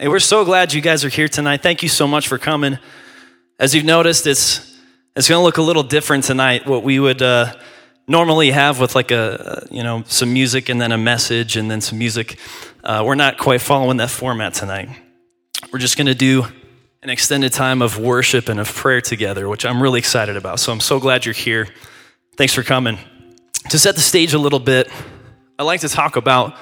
Hey, we're so glad you guys are here tonight. Thank you so much for coming. As you've noticed, it's it's going to look a little different tonight. What we would uh, normally have with like a you know some music and then a message and then some music. Uh, we're not quite following that format tonight. We're just going to do an extended time of worship and of prayer together, which I'm really excited about. So I'm so glad you're here. Thanks for coming. To set the stage a little bit, I like to talk about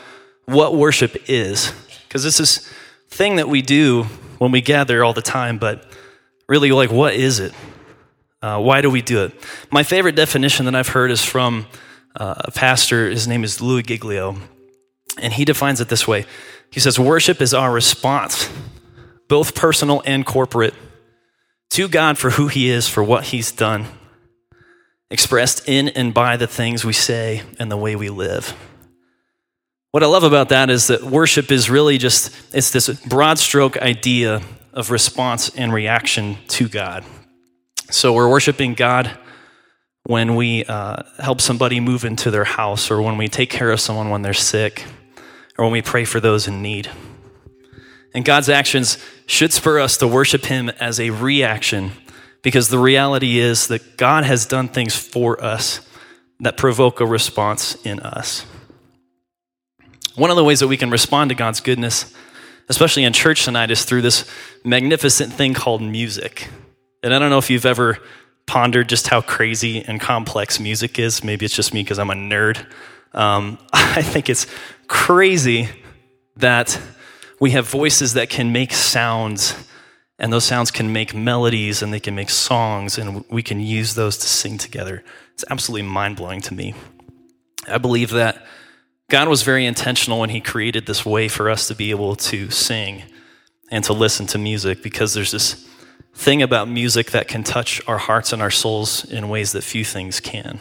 what worship is, because this is thing that we do when we gather all the time, but really, like, what is it? Uh, why do we do it? My favorite definition that I've heard is from uh, a pastor. His name is Louis Giglio, and he defines it this way He says, Worship is our response, both personal and corporate, to God for who He is, for what He's done, expressed in and by the things we say and the way we live. What I love about that is that worship is really just it's this broad stroke idea of response and reaction to God. So we're worshiping God when we uh, help somebody move into their house, or when we take care of someone when they're sick, or when we pray for those in need. And God's actions should spur us to worship Him as a reaction, because the reality is that God has done things for us that provoke a response in us. One of the ways that we can respond to God's goodness, especially in church tonight, is through this magnificent thing called music. And I don't know if you've ever pondered just how crazy and complex music is. Maybe it's just me because I'm a nerd. Um, I think it's crazy that we have voices that can make sounds, and those sounds can make melodies and they can make songs, and we can use those to sing together. It's absolutely mind blowing to me. I believe that God was very intentional when He created this way for us to be able to sing and to listen to music because there's this thing about music that can touch our hearts and our souls in ways that few things can.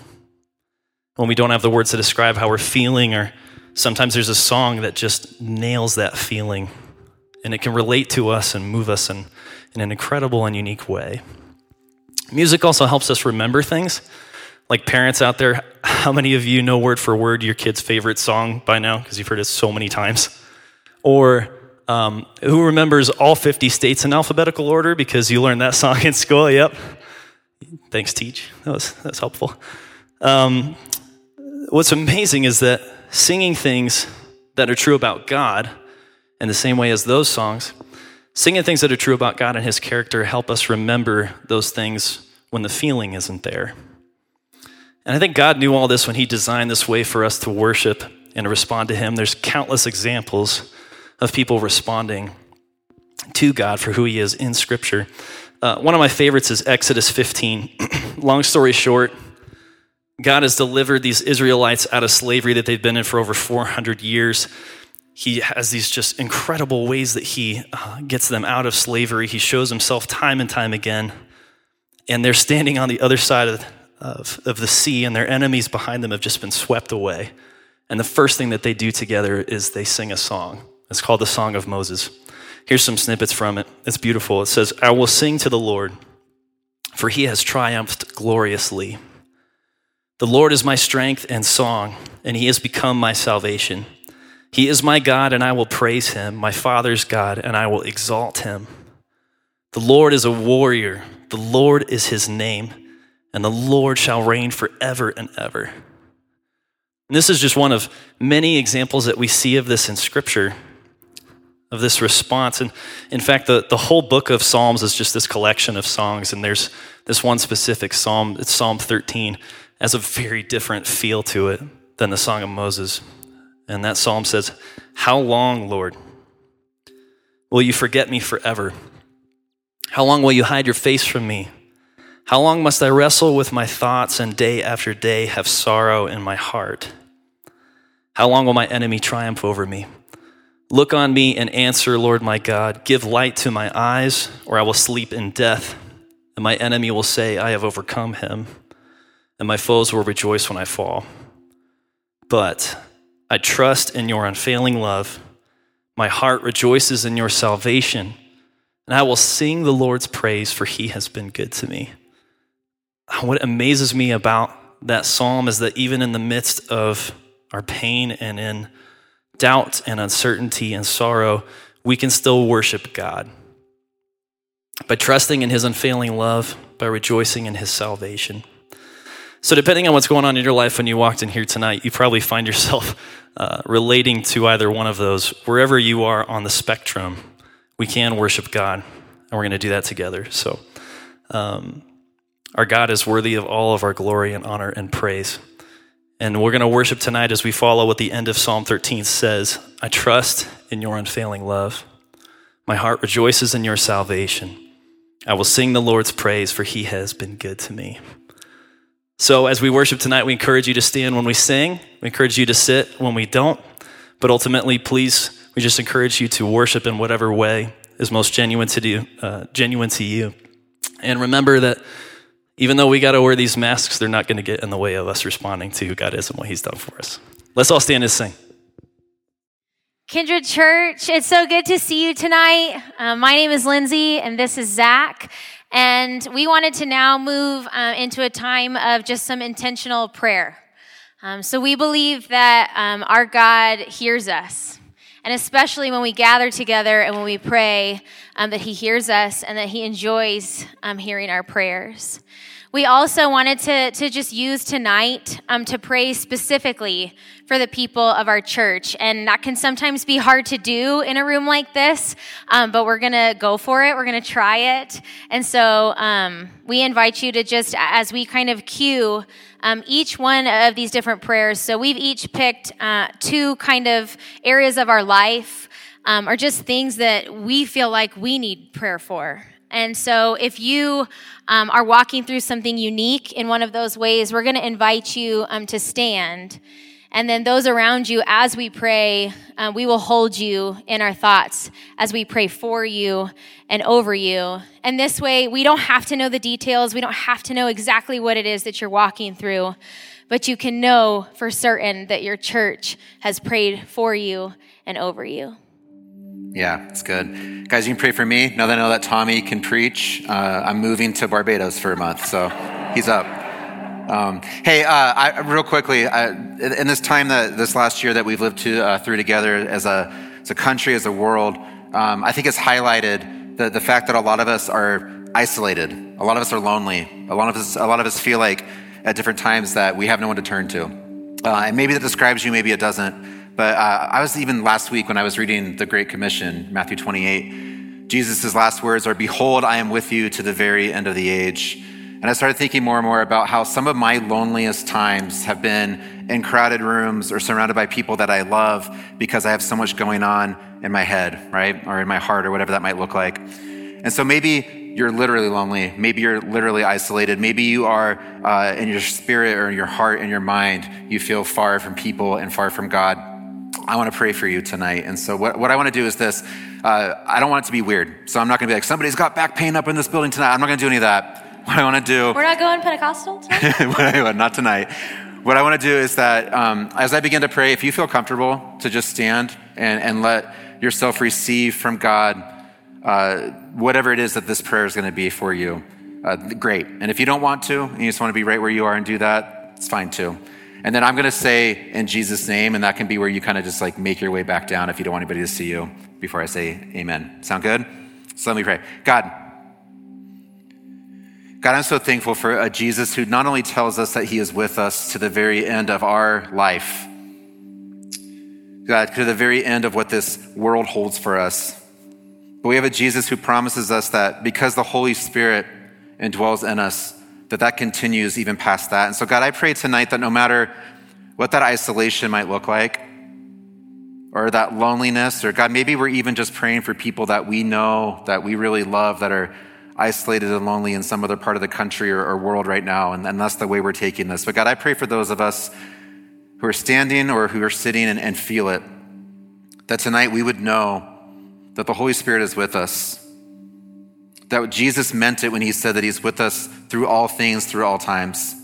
When we don't have the words to describe how we're feeling, or sometimes there's a song that just nails that feeling and it can relate to us and move us in, in an incredible and unique way. Music also helps us remember things like parents out there, how many of you know word for word your kid's favorite song by now? Because you've heard it so many times. Or um, who remembers all 50 states in alphabetical order because you learned that song in school? Yep. Thanks, Teach. That was, that was helpful. Um, what's amazing is that singing things that are true about God in the same way as those songs, singing things that are true about God and His character help us remember those things when the feeling isn't there. And I think God knew all this when He designed this way for us to worship and to respond to Him. There's countless examples of people responding to God for who He is in Scripture. Uh, one of my favorites is Exodus 15. Long story short, God has delivered these Israelites out of slavery that they've been in for over 400 years. He has these just incredible ways that He uh, gets them out of slavery. He shows Himself time and time again. And they're standing on the other side of of, of the sea, and their enemies behind them have just been swept away. And the first thing that they do together is they sing a song. It's called the Song of Moses. Here's some snippets from it. It's beautiful. It says, I will sing to the Lord, for he has triumphed gloriously. The Lord is my strength and song, and he has become my salvation. He is my God, and I will praise him, my Father's God, and I will exalt him. The Lord is a warrior, the Lord is his name and the Lord shall reign forever and ever. And this is just one of many examples that we see of this in Scripture, of this response. And in fact, the, the whole book of Psalms is just this collection of songs, and there's this one specific psalm, it's Psalm 13, has a very different feel to it than the Song of Moses. And that psalm says, How long, Lord, will you forget me forever? How long will you hide your face from me? How long must I wrestle with my thoughts and day after day have sorrow in my heart? How long will my enemy triumph over me? Look on me and answer, Lord my God. Give light to my eyes, or I will sleep in death. And my enemy will say, I have overcome him, and my foes will rejoice when I fall. But I trust in your unfailing love. My heart rejoices in your salvation, and I will sing the Lord's praise, for he has been good to me what amazes me about that psalm is that even in the midst of our pain and in doubt and uncertainty and sorrow, we can still worship God by trusting in his unfailing love, by rejoicing in his salvation. So, depending on what's going on in your life when you walked in here tonight, you probably find yourself uh, relating to either one of those. Wherever you are on the spectrum, we can worship God, and we're going to do that together. So, um, our God is worthy of all of our glory and honor and praise. And we're going to worship tonight as we follow what the end of Psalm 13 says I trust in your unfailing love. My heart rejoices in your salvation. I will sing the Lord's praise, for he has been good to me. So, as we worship tonight, we encourage you to stand when we sing. We encourage you to sit when we don't. But ultimately, please, we just encourage you to worship in whatever way is most genuine to you. Uh, genuine to you. And remember that even though we got to wear these masks, they're not going to get in the way of us responding to who God is and what He's done for us. Let's all stand and sing. Kindred Church, it's so good to see you tonight. Uh, my name is Lindsay, and this is Zach. And we wanted to now move uh, into a time of just some intentional prayer. Um, so we believe that um, our God hears us. And especially when we gather together and when we pray, um, that He hears us and that He enjoys um, hearing our prayers. We also wanted to, to just use tonight um, to pray specifically for the people of our church. And that can sometimes be hard to do in a room like this, um, but we're going to go for it. We're going to try it. And so um, we invite you to just, as we kind of cue um, each one of these different prayers, so we've each picked uh, two kind of areas of our life. Um, or just things that we feel like we need prayer for. And so, if you um, are walking through something unique in one of those ways, we're going to invite you um, to stand. And then, those around you, as we pray, uh, we will hold you in our thoughts as we pray for you and over you. And this way, we don't have to know the details, we don't have to know exactly what it is that you're walking through, but you can know for certain that your church has prayed for you and over you. Yeah, it's good. Guys, you can pray for me. Now that I know that Tommy can preach, uh, I'm moving to Barbados for a month, so he's up. Um, hey, uh, I, real quickly, I, in this time that this last year that we've lived to, uh, through together as a, as a country, as a world, um, I think it's highlighted the, the fact that a lot of us are isolated. A lot of us are lonely. A lot of us, a lot of us feel like at different times that we have no one to turn to. Uh, and maybe that describes you, maybe it doesn't. But uh, I was even last week when I was reading the Great Commission, Matthew 28, Jesus' last words are, Behold, I am with you to the very end of the age. And I started thinking more and more about how some of my loneliest times have been in crowded rooms or surrounded by people that I love because I have so much going on in my head, right? Or in my heart, or whatever that might look like. And so maybe you're literally lonely. Maybe you're literally isolated. Maybe you are uh, in your spirit or your heart and your mind, you feel far from people and far from God. I want to pray for you tonight. And so, what, what I want to do is this uh, I don't want it to be weird. So, I'm not going to be like, somebody's got back pain up in this building tonight. I'm not going to do any of that. What I want to do. We're not going Pentecostal tonight? not tonight. What I want to do is that um, as I begin to pray, if you feel comfortable to just stand and, and let yourself receive from God uh, whatever it is that this prayer is going to be for you, uh, great. And if you don't want to, and you just want to be right where you are and do that, it's fine too. And then I'm going to say in Jesus' name, and that can be where you kind of just like make your way back down if you don't want anybody to see you before I say amen. Sound good? So let me pray. God, God, I'm so thankful for a Jesus who not only tells us that he is with us to the very end of our life, God, to the very end of what this world holds for us, but we have a Jesus who promises us that because the Holy Spirit indwells in us, that that continues even past that. And so, God, I pray tonight that no matter what that isolation might look like, or that loneliness, or God, maybe we're even just praying for people that we know, that we really love, that are isolated and lonely in some other part of the country or, or world right now. And, and, that's the way we're taking this. But God, I pray for those of us who are standing or who are sitting and, and feel it, that tonight we would know that the Holy Spirit is with us that Jesus meant it when he said that he's with us through all things, through all times.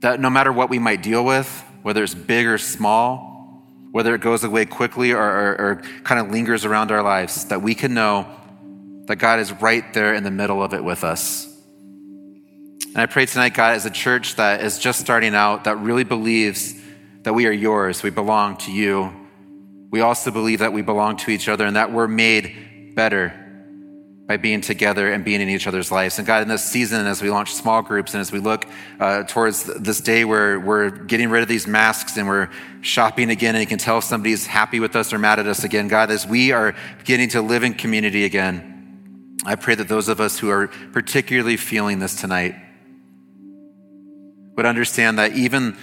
That no matter what we might deal with, whether it's big or small, whether it goes away quickly or, or, or kind of lingers around our lives, that we can know that God is right there in the middle of it with us. And I pray tonight, God, as a church that is just starting out, that really believes that we are yours, we belong to you, we also believe that we belong to each other and that we're made better by being together and being in each other's lives. And God, in this season, as we launch small groups and as we look uh, towards this day where we're getting rid of these masks and we're shopping again, and you can tell if somebody's happy with us or mad at us again, God, as we are getting to live in community again, I pray that those of us who are particularly feeling this tonight would understand that even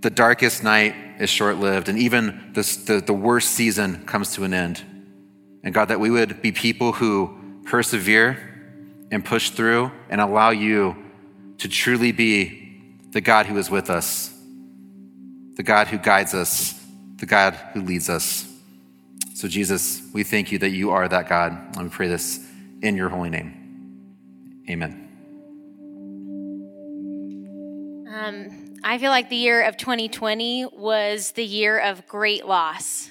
the darkest night is short lived, and even this, the, the worst season comes to an end. And God, that we would be people who persevere and push through and allow you to truly be the God who is with us, the God who guides us, the God who leads us. So, Jesus, we thank you that you are that God. And we pray this in your holy name. Amen. Um, I feel like the year of 2020 was the year of great loss.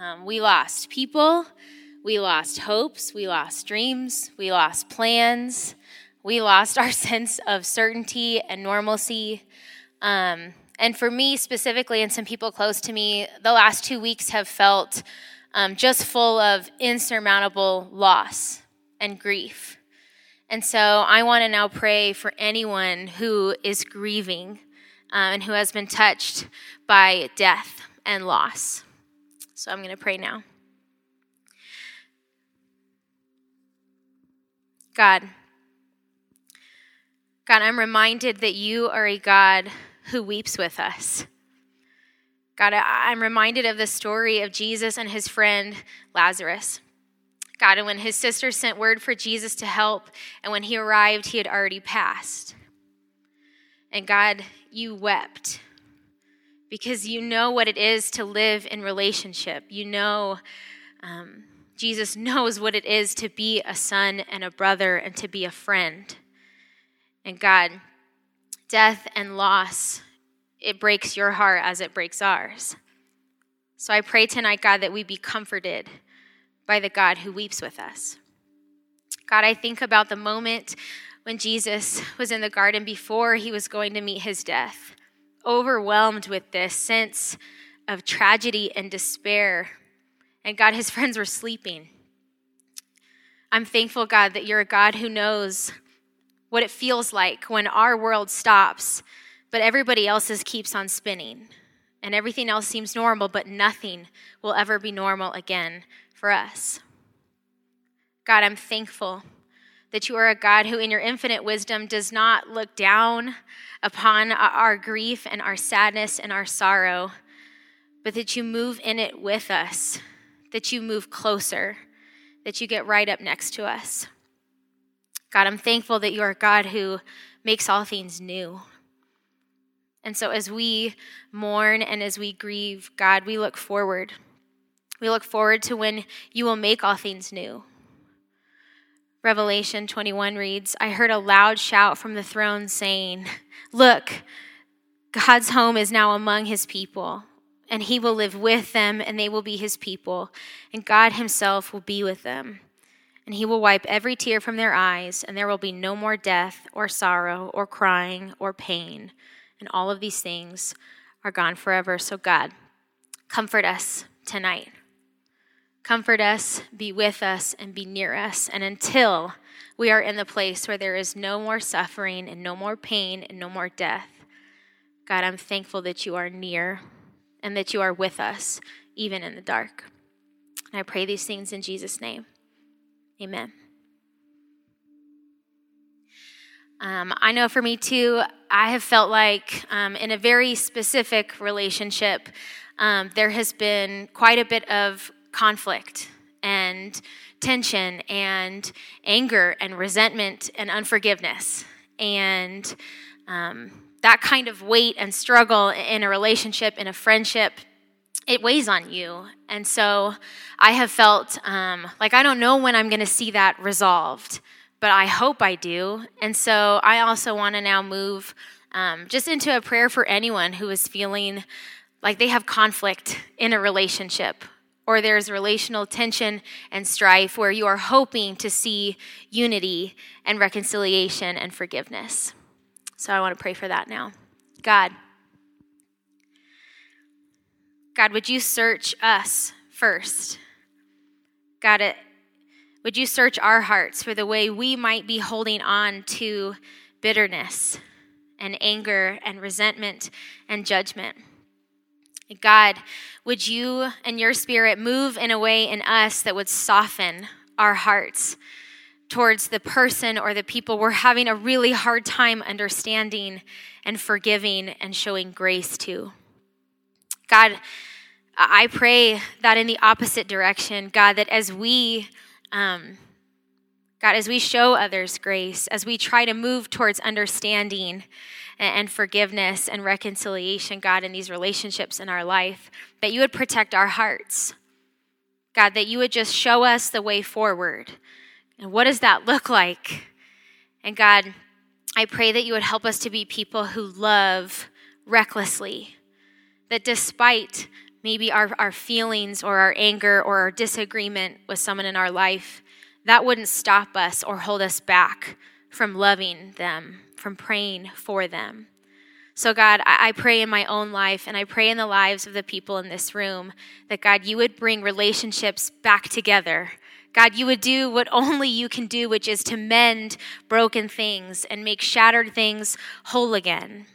Um, we lost people, we lost hopes, we lost dreams, we lost plans, we lost our sense of certainty and normalcy. Um, and for me specifically, and some people close to me, the last two weeks have felt um, just full of insurmountable loss and grief. And so I want to now pray for anyone who is grieving um, and who has been touched by death and loss. So I'm going to pray now. God. God, I'm reminded that you are a God who weeps with us. God, I'm reminded of the story of Jesus and his friend Lazarus. God, and when his sister sent word for Jesus to help, and when he arrived, he had already passed. And God, you wept because you know what it is to live in relationship. You know um, Jesus knows what it is to be a son and a brother and to be a friend. And God, death and loss, it breaks your heart as it breaks ours. So I pray tonight, God, that we be comforted by the God who weeps with us. God, I think about the moment when Jesus was in the garden before he was going to meet his death, overwhelmed with this sense of tragedy and despair and God, his friends were sleeping. I'm thankful, God, that you're a God who knows what it feels like when our world stops, but everybody else's keeps on spinning. And everything else seems normal, but nothing will ever be normal again for us. God, I'm thankful that you are a God who, in your infinite wisdom, does not look down upon our grief and our sadness and our sorrow, but that you move in it with us that you move closer, that you get right up next to us. God, I'm thankful that you are God who makes all things new. And so as we mourn and as we grieve, God, we look forward. We look forward to when you will make all things new. Revelation 21 reads I heard a loud shout from the throne saying, Look, God's home is now among his people and he will live with them, and they will be his people, and God himself will be with them. And he will wipe every tear from their eyes, and there will be no more death, or sorrow, or crying, or pain. And all of these things are gone forever. So, God, comfort us tonight. Comfort us, be with us, and be near us. And until we are in the place where there is no more suffering, and no more pain, and no more death, God, I'm thankful that you are near and that you are with us even in the dark. And I pray these things in Jesus' name. Amen. Um, I know for me too, I have felt like um, in a very specific relationship, um, there has been quite a bit of conflict and tension and anger and resentment and unforgiveness. And um, that kind of weight and struggle in a relationship, in a friendship, it weighs on you. And so I have felt um, like I don't know when I'm going to see that resolved, but I hope I do. And so I also want to now move um, just into a prayer for anyone who is feeling like they have conflict in a relationship or there's relational tension and strife where you are hoping to see unity and reconciliation and forgiveness. So I want to pray for that now. God, God, would you search us first. God, it, would you search our hearts for the way we might be holding on to bitterness and anger and resentment and judgment? God, would you and your spirit move in a way in us that would soften our hearts towards the person or the people we're having a really hard time understanding and forgiving and showing grace to? God, I pray that in the opposite direction, God, that as we, um, God, as we show others grace, as we try to move towards understanding and forgiveness and reconciliation, God, in these relationships in our life, that you would protect our hearts. God, that you would just show us the way forward. And what does that look like? And God, I pray that you would help us to be people who love recklessly, that despite maybe our, our feelings or our anger or our disagreement with someone in our life, that wouldn't stop us or hold us back from loving them from praying for them. So, God, I pray in my own life and I pray in the lives of the people in this room that, God, you would bring relationships back together. God, you would do what only you can do, which is to mend broken things and make shattered things whole again.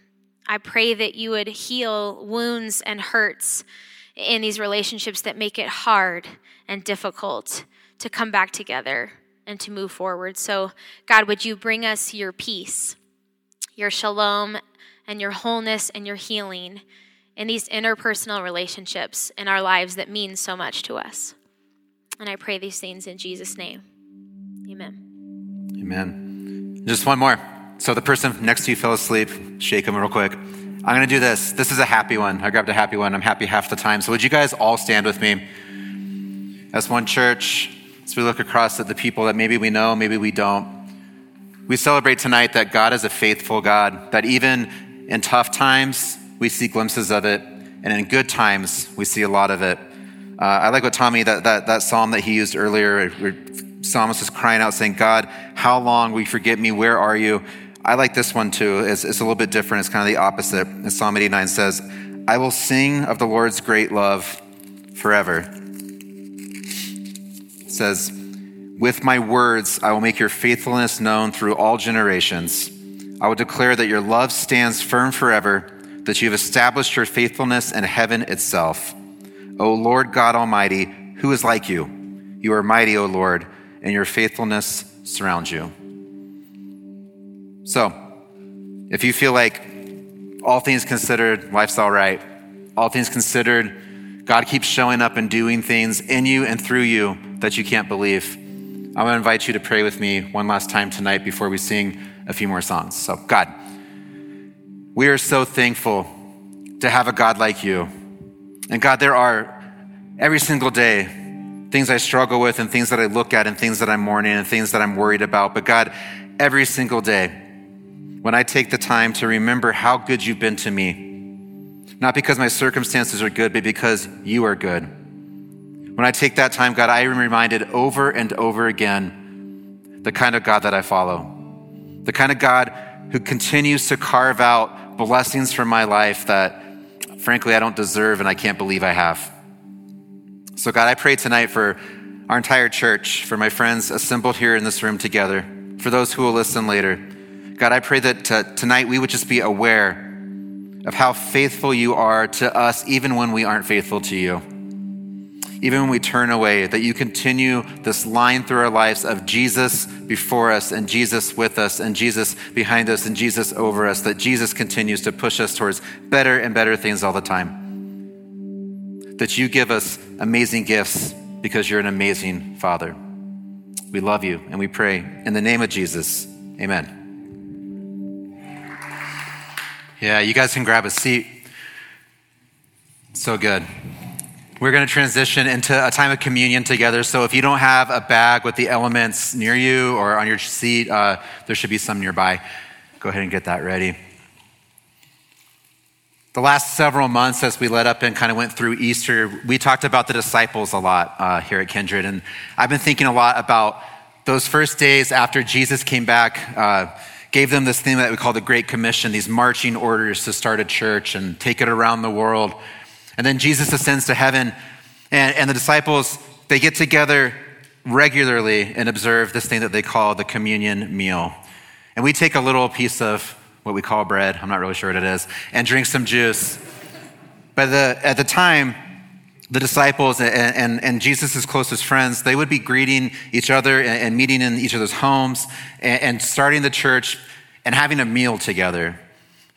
I pray that you would heal wounds and hurts in these relationships that make it hard and difficult to come back together and to move forward. So, God, would you bring us your peace? your shalom, and your wholeness and your healing in these interpersonal relationships in our lives that mean so much to us. And I pray these things in Jesus' name. Amen. Amen. Just one more. So the person next to you fell asleep. Shake him real quick. I'm going to do this. This is a happy one. I grabbed a happy one. I'm happy half the time. So would you guys all stand with me as one church as we look across at the people that maybe we know, maybe we don't. We celebrate tonight that God is a faithful God, that even in tough times, we see glimpses of it, and in good times, we see a lot of it. Uh, I like what Tommy, that, that, that psalm that he used earlier, where psalmist is crying out saying, God, how long will you forget me? Where are you? I like this one too. It's, it's a little bit different. It's kind of the opposite. As Psalm 89 says, I will sing of the Lord's great love forever. It says, with my words, I will make your faithfulness known through all generations. I will declare that your love stands firm forever, that you have established your faithfulness in heaven itself. O Lord God Almighty, who is like you? You are mighty, O Lord, and your faithfulness surrounds you. So, if you feel like all things considered, life's all right, all things considered, God keeps showing up and doing things in you and through you that you can't believe I want to invite you to pray with me one last time tonight before we sing a few more songs. So, God, we are so thankful to have a God like you. And God, there are every single day things I struggle with and things that I look at and things that I'm mourning and things that I'm worried about. But God, every single day, when I take the time to remember how good you've been to me, not because my circumstances are good, but because you are good. When I take that time, God, I am reminded over and over again the kind of God that I follow, the kind of God who continues to carve out blessings for my life that, frankly, I don't deserve and I can't believe I have. So, God, I pray tonight for our entire church, for my friends assembled here in this room together, for those who will listen later. God, I pray that uh, tonight we would just be aware of how faithful you are to us, even when we aren't faithful to you even when we turn away, that you continue this line through our lives of Jesus before us and Jesus with us and Jesus behind us and Jesus over us, that Jesus continues to push us towards better and better things all the time. That you give us amazing gifts because you're an amazing Father. We love you and we pray in the name of Jesus. Amen. Yeah, you guys can grab a seat. So good. We're going to transition into a time of communion together. So if you don't have a bag with the elements near you or on your seat, uh, there should be some nearby. Go ahead and get that ready. The last several months, as we led up and kind of went through Easter, we talked about the disciples a lot uh, here at Kindred. And I've been thinking a lot about those first days after Jesus came back, uh, gave them this thing that we call the Great Commission, these marching orders to start a church and take it around the world. And then Jesus ascends to heaven. And, and the disciples, they get together regularly and observe this thing that they call the communion meal. And we take a little piece of what we call bread, I'm not really sure what it is, and drink some juice. But the, at the time, the disciples and, and, and Jesus' closest friends, they would be greeting each other and, and meeting in each other's homes and, and, starting the church and having a meal together.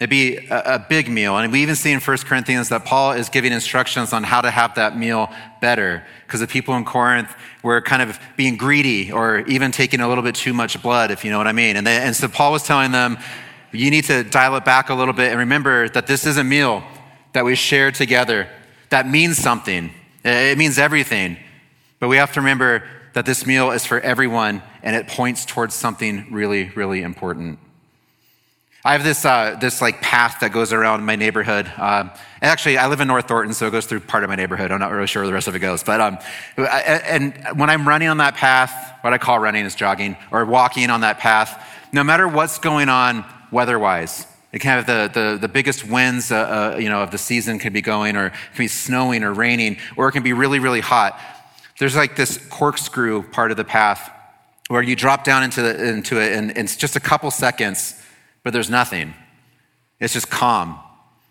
It'd be a, big meal. And we even see in 1 Corinthians that Paul is giving instructions on how to have that meal better because the people in Corinth were kind of being greedy or even taking a little bit too much blood, if you know what I mean. And, they, and so Paul was telling them, you need to dial it back a little bit and remember that this is a meal that we share together that means something. It means everything. But we have to remember that this meal is for everyone and it points towards something really, really important. I have this, uh, this like path that goes around my neighborhood. Um, actually, I live in North Thornton, so it goes through part of my neighborhood. I'm not really sure where the rest of it goes. But, um, and when I'm running on that path, what I call running is jogging, or walking on that path, no matter what's going on weather-wise, it can have the, the, the biggest winds uh, uh, you know, of the season can be going, or it can be snowing or raining, or it can be really, really hot. There's like this corkscrew part of the path where you drop down into, the, into it, and it's just a couple seconds there's nothing. It's just calm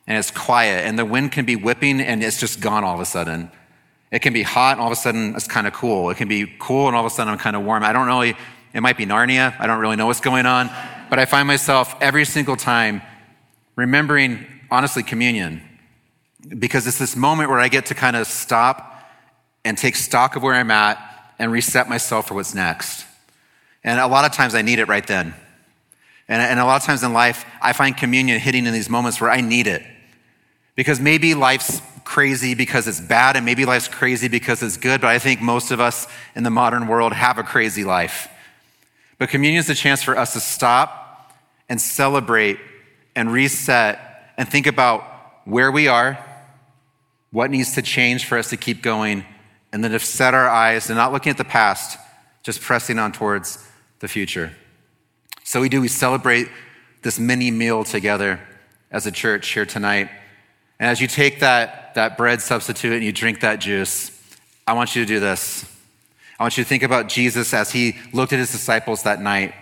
and it's quiet, and the wind can be whipping and it's just gone all of a sudden. It can be hot and all of a sudden it's kind of cool. It can be cool and all of a sudden I'm kind of warm. I don't really, it might be Narnia. I don't really know what's going on, but I find myself every single time remembering, honestly, communion because it's this moment where I get to kind of stop and take stock of where I'm at and reset myself for what's next. And a lot of times I need it right then. And, and a lot of times in life, I find communion hitting in these moments where I need it. Because maybe life's crazy because it's bad, and maybe life's crazy because it's good, but I think most of us in the modern world have a crazy life. But communion is a chance for us to stop and celebrate and reset and think about where we are, what needs to change for us to keep going, and then to set our eyes and not looking at the past, just pressing on towards the future. So we do, we celebrate this mini meal together as a church here tonight. And as you take that, that bread substitute and you drink that juice, I want you to do this. I want you to think about Jesus as he looked at his disciples that night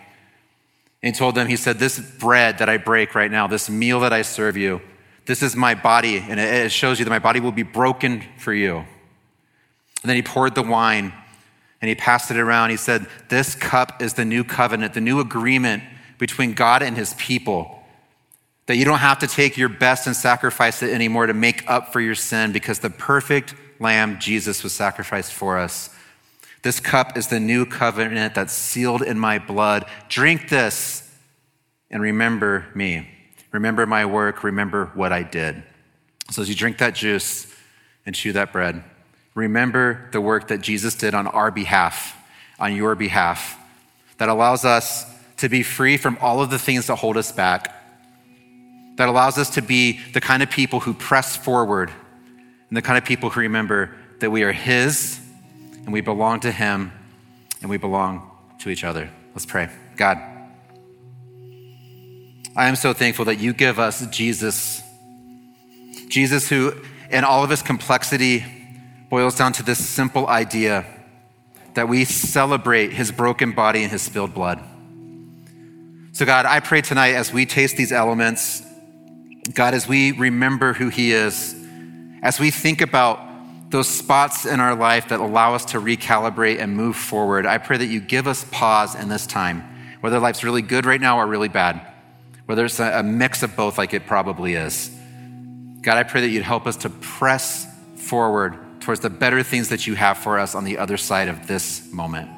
and told them, He said, This bread that I break right now, this meal that I serve you, this is my body, and it shows you that my body will be broken for you. And then he poured the wine and he passed it around. He said, This cup is the new covenant, the new agreement between God and his people. That you don't have to take your best and sacrifice it anymore to make up for your sin because the perfect lamb, Jesus, was sacrificed for us. This cup is the new covenant that's sealed in my blood. Drink this and remember me. Remember my work. Remember what I did. So as you drink that juice and chew that bread, remember the work that Jesus did on our behalf, on your behalf, that allows us to be free from all of the things that hold us back, that allows us to be the kind of people who press forward and the kind of people who remember that we are His and we belong to Him and we belong to each other. Let's pray. God, I am so thankful that you give us Jesus. Jesus, who, in all of his complexity, boils down to this simple idea that we celebrate his broken body and his spilled blood. So, God, I pray tonight as we taste these elements, God, as we remember who he is, as we think about those spots in our life that allow us to recalibrate and move forward, I pray that you give us pause in this time, whether life's really good right now or really bad, whether it's a mix of both, like it probably is. God, I pray that you'd help us to press forward towards the better things that you have for us on the other side of this moment.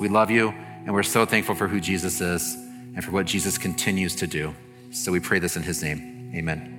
We love you, and we're so thankful for who Jesus is and for what Jesus continues to do. So we pray this in his name. Amen.